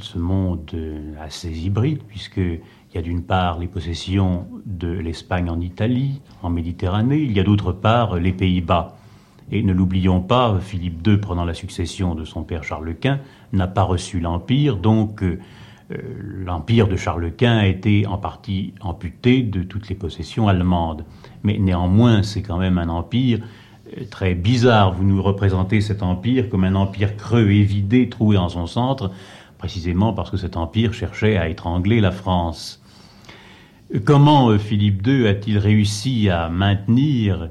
Speaker 2: ce monde euh, assez hybride, puisqu'il y a d'une part les possessions de l'Espagne en Italie, en Méditerranée, il y a d'autre part les Pays-Bas. Et ne l'oublions pas, Philippe II, prenant la succession de son père Charles Quint, n'a pas reçu l'Empire, donc euh, l'empire de Charles Quint a été en partie amputé de toutes les possessions allemandes. Mais néanmoins, c'est quand même un empire euh, très bizarre. Vous nous représentez cet empire comme un empire creux et vidé, troué dans son centre, précisément parce que cet empire cherchait à étrangler la France. Comment euh, Philippe II a-t-il réussi à maintenir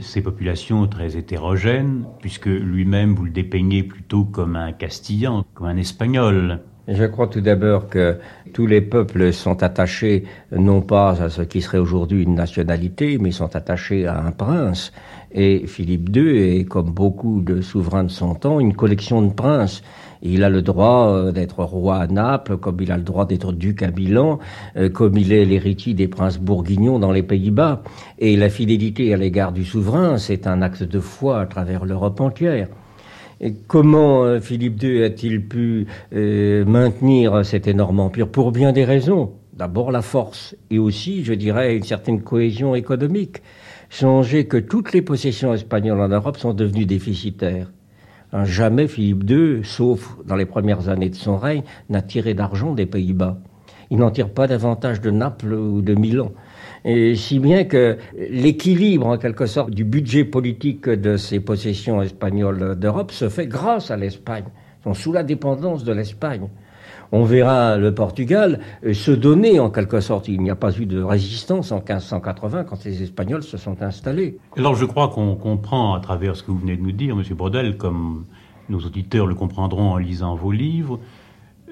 Speaker 2: ces populations très hétérogènes, puisque lui-même vous le dépeignez plutôt comme un Castillan, comme un Espagnol?
Speaker 3: Je crois tout d'abord que tous les peuples sont attachés non pas à ce qui serait aujourd'hui une nationalité, mais sont attachés à un prince. Et Philippe II est, comme beaucoup de souverains de son temps, une collection de princes. Il a le droit euh, d'être roi à Naples, comme il a le droit d'être duc à Milan, euh, comme il est l'héritier des princes bourguignons dans les Pays-Bas. Et la fidélité à l'égard du souverain, c'est un acte de foi à travers l'Europe entière comment euh, Philippe II a-t-il pu euh, maintenir cet énorme empire Pour bien des raisons. D'abord la force et aussi, je dirais, une certaine cohésion économique. Songez que toutes les possessions espagnoles en Europe sont devenues déficitaires. Hein, jamais Philippe II, sauf dans les premières années de son règne, n'a tiré d'argent des Pays-Bas. Il n'en tire pas davantage de Naples ou de Milan. Et si bien que l'équilibre, en quelque sorte, du budget politique de ces possessions espagnoles d'Europe se fait grâce à l'Espagne. Ils sont sous la dépendance de l'Espagne. On verra le Portugal se donner en quelque sorte. Il n'y a pas eu de résistance en 1580 quand les Espagnols se sont installés.
Speaker 2: Alors je crois qu'on comprend à travers ce que vous venez de nous dire, Monsieur Brodel, comme nos auditeurs le comprendront en lisant vos livres,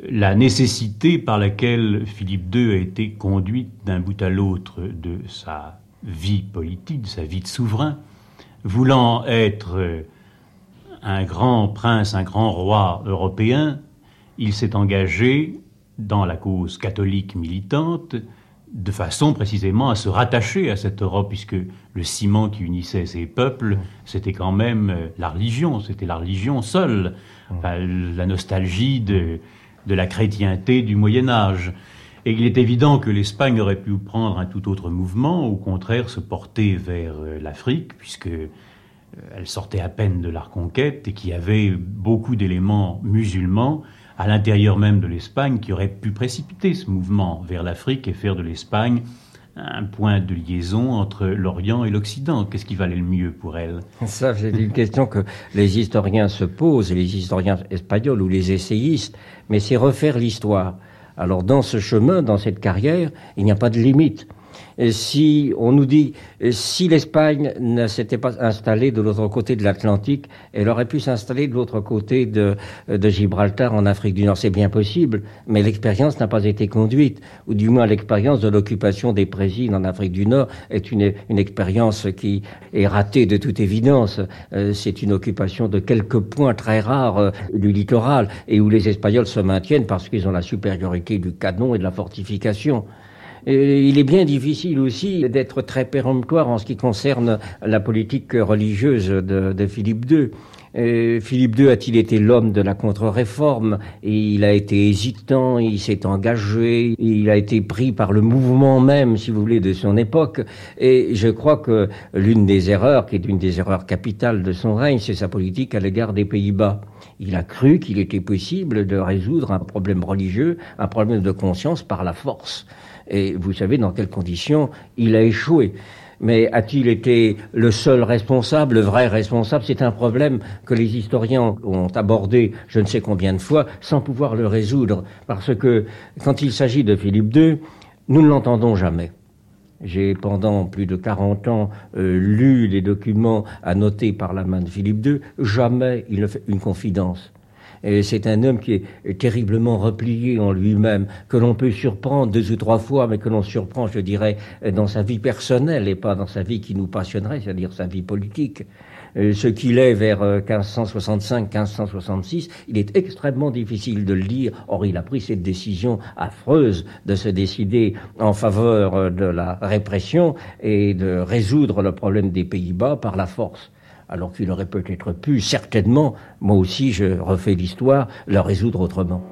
Speaker 2: la nécessité par laquelle Philippe II a été conduit d'un bout à l'autre de sa vie politique, de sa vie de souverain, voulant être un grand prince, un grand roi européen, il s'est engagé dans la cause catholique militante de façon précisément à se rattacher à cette Europe, puisque le ciment qui unissait ces peuples, c'était quand même la religion, c'était la religion seule, la nostalgie de, de la chrétienté du Moyen Âge. Et il est évident que l'Espagne aurait pu prendre un tout autre mouvement, au contraire se porter vers euh, l'Afrique, puisque euh, elle sortait à peine de la reconquête et qu'il y avait beaucoup d'éléments musulmans à l'intérieur même de l'Espagne qui auraient pu précipiter ce mouvement vers l'Afrique et faire de l'Espagne un point de liaison entre l'Orient et l'Occident. Qu'est-ce qui valait le mieux pour elle?
Speaker 3: Ça, c'est une question que les historiens se posent, les historiens espagnols ou les essayistes, mais c'est refaire l'histoire. Alors dans ce chemin, dans cette carrière, il n'y a pas de limite si on nous dit si l'Espagne ne s'était pas installée de l'autre côté de l'Atlantique, elle aurait pu s'installer de l'autre côté de, de, Gibraltar en Afrique du Nord. C'est bien possible, mais l'expérience n'a pas été conduite, ou du moins l'expérience de l'occupation des présides en Afrique du Nord est une, une expérience qui est ratée de toute évidence. Euh, c'est une occupation de quelques points très rares euh, du littoral et où les Espagnols se maintiennent parce qu'ils ont la supériorité du canon et de la fortification il est bien difficile aussi d'être très péremptoire en ce qui concerne la politique religieuse de, Philippe II. Euh, Philippe II a-t-il été l'homme de la contre-réforme? Il a été hésitant, il s'est engagé, il a été pris par le mouvement même, si vous voulez, de son époque. Et je crois que l'une des erreurs, qui est une des erreurs capitales de son règne, c'est sa politique à l'égard des Pays-Bas. Il a cru qu'il était possible de résoudre un problème religieux, un problème de conscience par la force. Et vous savez dans quelles conditions il a échoué. Mais a-t-il été le seul responsable, le vrai responsable? C'est un problème que les historiens ont abordé je ne sais combien de fois sans pouvoir le résoudre. Parce que quand il s'agit de Philippe II, nous ne l'entendons jamais. J'ai pendant plus de 40 ans euh, lu les documents annotés par la main de Philippe II. Jamais il ne fait une confidence. C'est un homme qui est terriblement replié en lui-même, que l'on peut surprendre deux ou trois fois, mais que l'on surprend, je dirais, dans sa vie personnelle et pas dans sa vie qui nous passionnerait, c'est-à-dire sa vie politique. Euh, ce qu'il est vers 1565-1566, euh, il est extrêmement difficile de le lire. Or, il a pris cette décision affreuse de se décider en faveur euh, de la répression et de résoudre le problème des Pays-Bas par la force alors qu'il aurait peut-être pu, certainement, moi aussi je refais l'histoire, le résoudre autrement.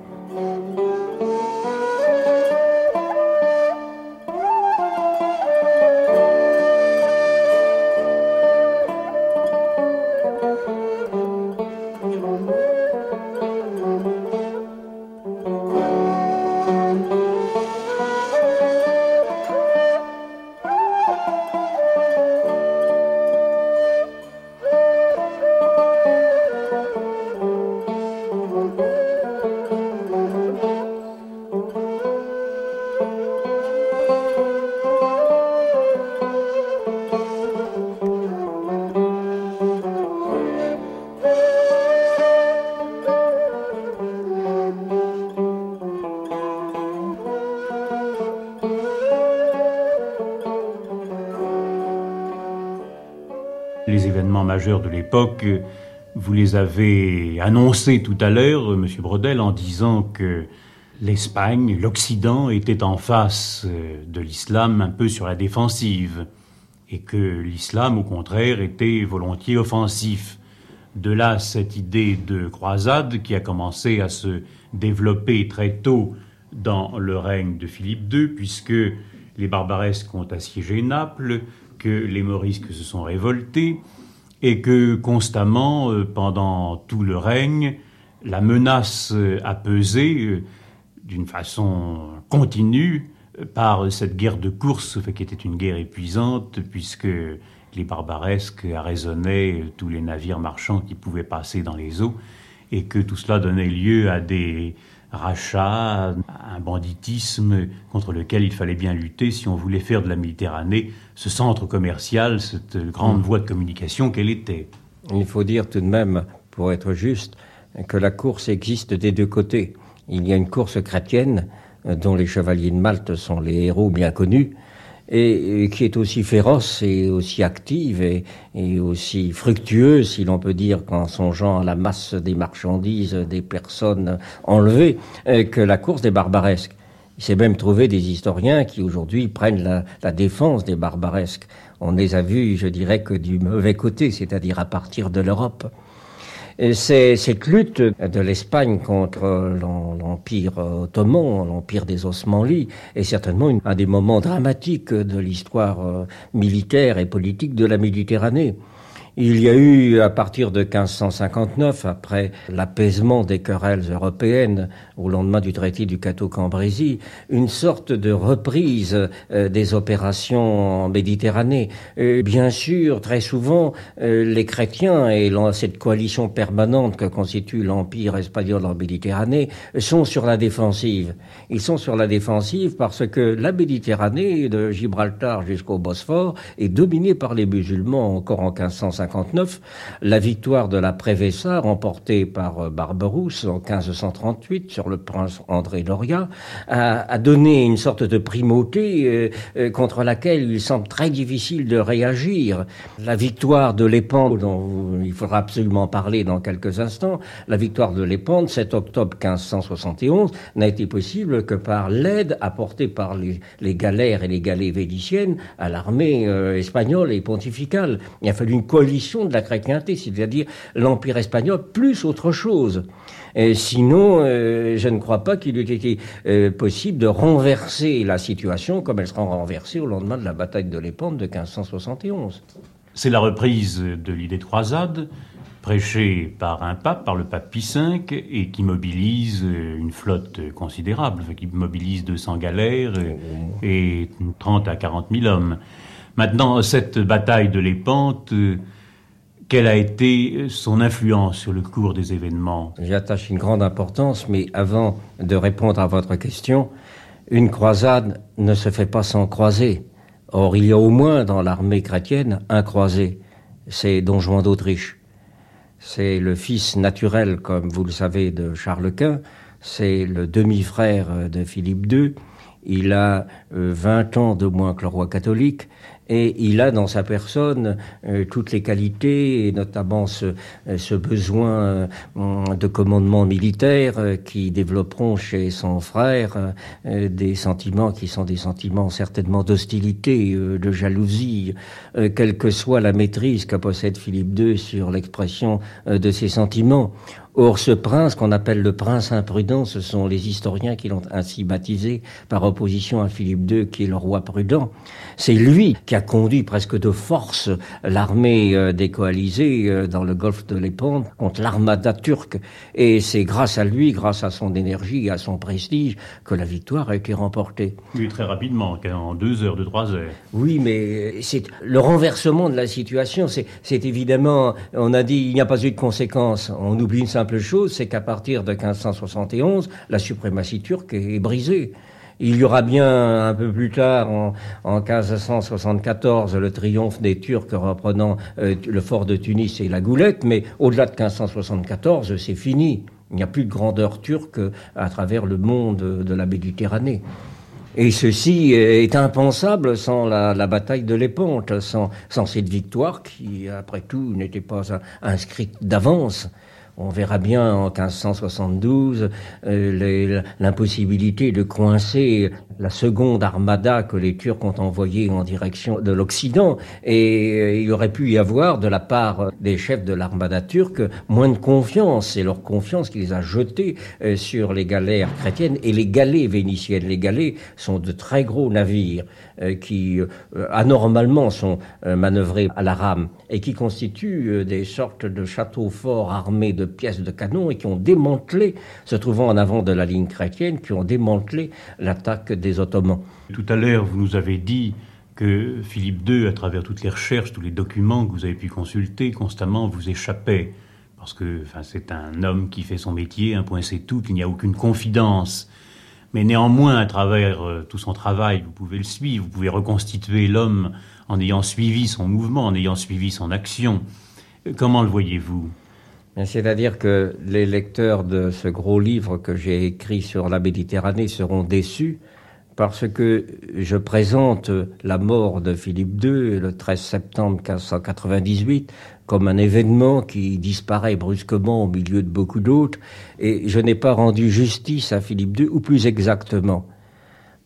Speaker 2: De l'époque, vous les avez annoncés tout à l'heure, Monsieur Brodel, en disant que l'Espagne, l'Occident était en face euh, de l'islam un peu sur la défensive et que l'islam, au contraire, était volontiers offensif. De là cette idée de croisade qui a commencé à se développer très tôt dans le règne de Philippe II, puisque les barbaresques ont assiégé Naples, que les morisques se sont révoltés, et que constamment, euh, pendant tout le règne, la menace euh, a pesé euh, d'une façon continue par cette guerre de course, qui était une guerre épuisante, puisque les barbaresques arraisonnaient tous les navires marchands qui pouvaient passer dans les eaux, et que tout cela donnait lieu à des rachats, un banditisme contre lequel il fallait bien lutter si on voulait faire de la Méditerranée ce centre commercial, cette grande mm. voie de communication qu'elle était.
Speaker 3: Il faut dire tout de même, pour être juste, que la course existe des deux côtés. Il y a une course chrétienne euh, dont les chevaliers de Malte sont les héros bien connus, et, qui est aussi féroce et aussi active et, aussi fructueuse, si l'on peut dire, qu'en songeant à la masse des marchandises, des personnes enlevées, euh, que la course des barbaresques. Il s'est même trouvé des historiens qui aujourd'hui prennent la, la, défense des barbaresques. On les a vus, je dirais, que du mauvais côté, c'est-à-dire à partir de l'Europe. C'est cette lutte de l'Espagne contre l'Empire ottoman, l'Empire des Osmanlis, est certainement un des moments dramatiques de l'histoire euh, militaire et politique de la Méditerranée. Il y a eu, à partir de 1559, après l'apaisement des querelles européennes au lendemain du traité du Cateau-Cambrésis, une sorte de reprise euh, des opérations en Méditerranée. bien sûr, très souvent, euh, les chrétiens et cette coalition permanente que constitue l'Empire espagnol en Méditerranée sont sur la défensive. Ils sont sur la défensive parce que la Méditerranée, de Gibraltar jusqu'au Bosphore, est dominée par les musulmans encore en 1559 la victoire de la Prévessa remportée par euh, Barberousse en 1538 sur le prince André Doria a, donné une sorte de primauté euh, euh, contre laquelle il semble très difficile de réagir. La victoire de l'Épande, dont il faudra absolument parler dans quelques instants, la victoire de l'Épande, 7 octobre 1571, n'a été possible que par l'aide apportée par les, galères et les galets védiciennes à l'armée espagnole et pontificale. Il a fallu une coalition l'abolition de la chrétienté, c'est-à-dire l'Empire espagnol plus autre chose. Et sinon, euh, je ne crois pas qu'il eût été euh, possible de renverser la situation comme elle sera renversée au lendemain de la bataille de l'Épande de 1571.
Speaker 2: C'est la reprise de l'idée de croisade, prêchée par un pape, par le pape Pie V, et qui mobilise une flotte considérable, qui mobilise 200 galères et 30 à 40 000 hommes. Maintenant, cette bataille de l'Épante, quelle a été son influence sur le cours des événements?
Speaker 3: J'y attache une grande importance, mais avant de répondre à votre question, une croisade ne se fait pas sans croisé. Or, il y a au moins dans l'armée chrétienne un croisé, c'est Don Juan d'Autriche. C'est le fils naturel, comme vous le savez, de Charles Quint. C'est le demi-frère de Philippe II. Il a 20 euh, ans de moins que le roi catholique et il a dans sa personne euh, toutes les qualités, et notamment ce, euh, ce besoin de commandement militaire qui développeront chez son frère des sentiments qui sont des sentiments certainement d'hostilité, de jalousie, quelle que soit la maîtrise que possède Philippe II sur l'expression de ces sentiments. Or, ce prince qu'on appelle le prince imprudent, ce sont les historiens qui l'ont ainsi baptisé par opposition à Philippe II, qui est le roi prudent. C'est lui qui conduit presque de force l'armée euh, des coalisés euh, dans le golfe de Lépante contre l'armada turque. Et c'est grâce à lui, grâce à son énergie et à son prestige, que la victoire a été remportée.
Speaker 2: Oui, très rapidement, en deux heures, de trois heures.
Speaker 3: Oui, mais c'est le renversement de la situation. C'est évidemment, on a dit, il n'y a pas eu de conséquences. On oublie une simple chose, c'est qu'à partir de 1571, la suprématie turque est brisée. Il y aura bien un peu plus tard, en, 1574, le triomphe des Turcs reprenant euh, le fort de Tunis et la Goulette, mais au-delà de 1574, c'est fini. Il n'y a plus de grandeur turque à travers le monde de la Méditerranée. Et ceci est impensable sans la, bataille de l'Épante, sans, sans, cette victoire qui, après tout, n'était pas inscrite d'avance. On verra bien en 1572 euh, l'impossibilité de coincer la seconde armada que les Turcs ont envoyée en direction de l'Occident. Et euh, il aurait pu y avoir de la part des chefs de l'armada turque moins de confiance. C'est leur confiance qui les a jetés euh, sur les galères chrétiennes et les galets vénitiennes. Les galets sont de très gros navires qui anormalement sont manœuvrés à la rame et qui constituent des sortes de châteaux forts armés de pièces de canon et qui ont démantelé, se trouvant en avant de la ligne chrétienne, qui ont démantelé l'attaque des Ottomans.
Speaker 2: Tout à l'heure, vous nous avez dit que Philippe II, à travers toutes les recherches, tous les documents que vous avez pu consulter, constamment vous échappait. Parce que enfin, c'est un homme qui fait son métier, un point c'est tout, qu'il n'y a aucune confidence. Mais néanmoins, à travers euh, tout son travail, vous pouvez le suivre, vous pouvez reconstituer l'homme en ayant suivi son mouvement, en ayant suivi son action. Comment le voyez-vous?
Speaker 3: C'est-à-dire que les lecteurs de ce gros livre que j'ai écrit sur la Méditerranée seront déçus parce que je présente la mort de Philippe II le 13 septembre 1598 comme un événement qui disparaît brusquement au milieu de beaucoup d'autres, et je n'ai pas rendu justice à Philippe II, ou plus exactement,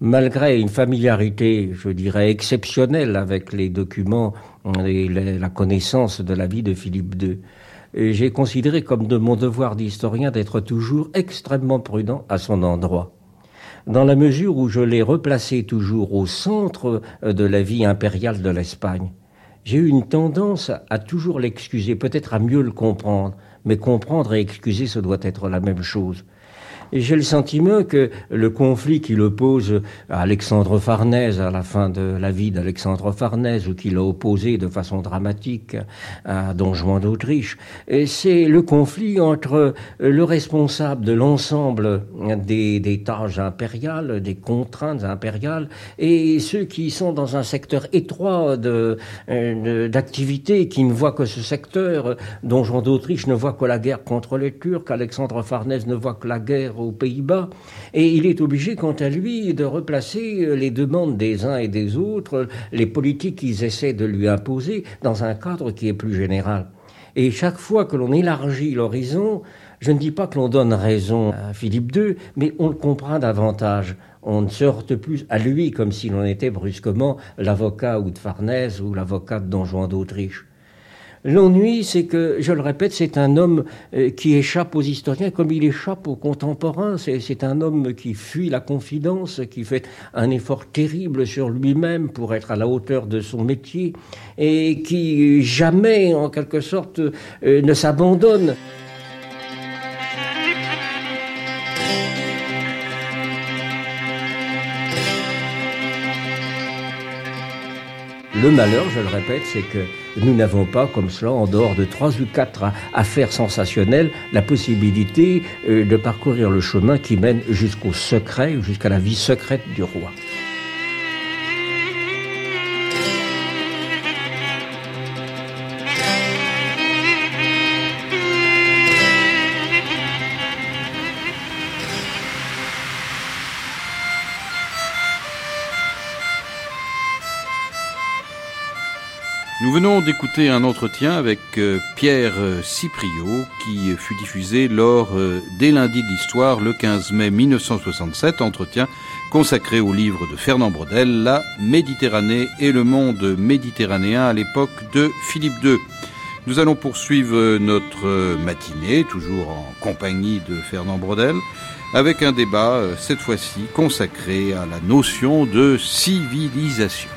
Speaker 3: malgré une familiarité, je dirais, exceptionnelle avec les documents et la connaissance de la vie de Philippe II, j'ai considéré comme de mon devoir d'historien d'être toujours extrêmement prudent à son endroit. Dans la mesure où je l'ai replacé toujours au centre euh, de la vie impériale de l'Espagne, j'ai eu une tendance à toujours l'excuser, peut-être à mieux le comprendre, mais comprendre et excuser, ce doit être la même chose. Et j'ai le sentiment que le conflit qu'il oppose à Alexandre Farnèse à la fin de la vie d'Alexandre Farnèse, ou qu'il a opposé de façon dramatique à Don Juan d'Autriche, c'est le conflit entre le responsable de l'ensemble des, des tâches impériales, des contraintes impériales, et ceux qui sont dans un secteur étroit de, d'activité, qui ne voient que ce secteur. Don Juan d'Autriche ne voit que la guerre contre les Turcs, Alexandre Farnèse ne voit que la guerre aux Pays-Bas, et il est obligé, quant à lui, de replacer les demandes des uns et des autres, les politiques qu'ils essaient de lui imposer, dans un cadre qui est plus général. Et chaque fois que l'on élargit l'horizon, je ne dis pas que l'on donne raison à Philippe II, mais on le comprend davantage. On ne se heurte plus à lui comme si l'on était brusquement l'avocat ou de Farnèse ou l'avocat de Don Juan d'Autriche. L'ennui, c'est que, je le répète, c'est un homme euh, qui échappe aux historiens comme il échappe aux contemporains. C'est un homme qui fuit la confidence, qui fait un effort terrible sur lui-même pour être à la hauteur de son métier et qui jamais, en quelque sorte, euh, ne s'abandonne. Le malheur, je le répète, c'est que nous n'avons pas, comme cela, en dehors de trois ou quatre affaires sensationnelles, la possibilité euh, de parcourir le chemin qui mène jusqu'au secret, jusqu'à la vie secrète du roi.
Speaker 1: Nous venons d'écouter un entretien avec euh, Pierre euh, Cipriot qui fut diffusé lors euh, des lundis de l'histoire le 15 mai 1967, entretien consacré au livre de Fernand Brodel, La Méditerranée et le monde méditerranéen à l'époque de Philippe II. Nous allons poursuivre notre matinée, toujours en compagnie de Fernand Brodel, avec un débat cette fois-ci consacré à la notion de civilisation.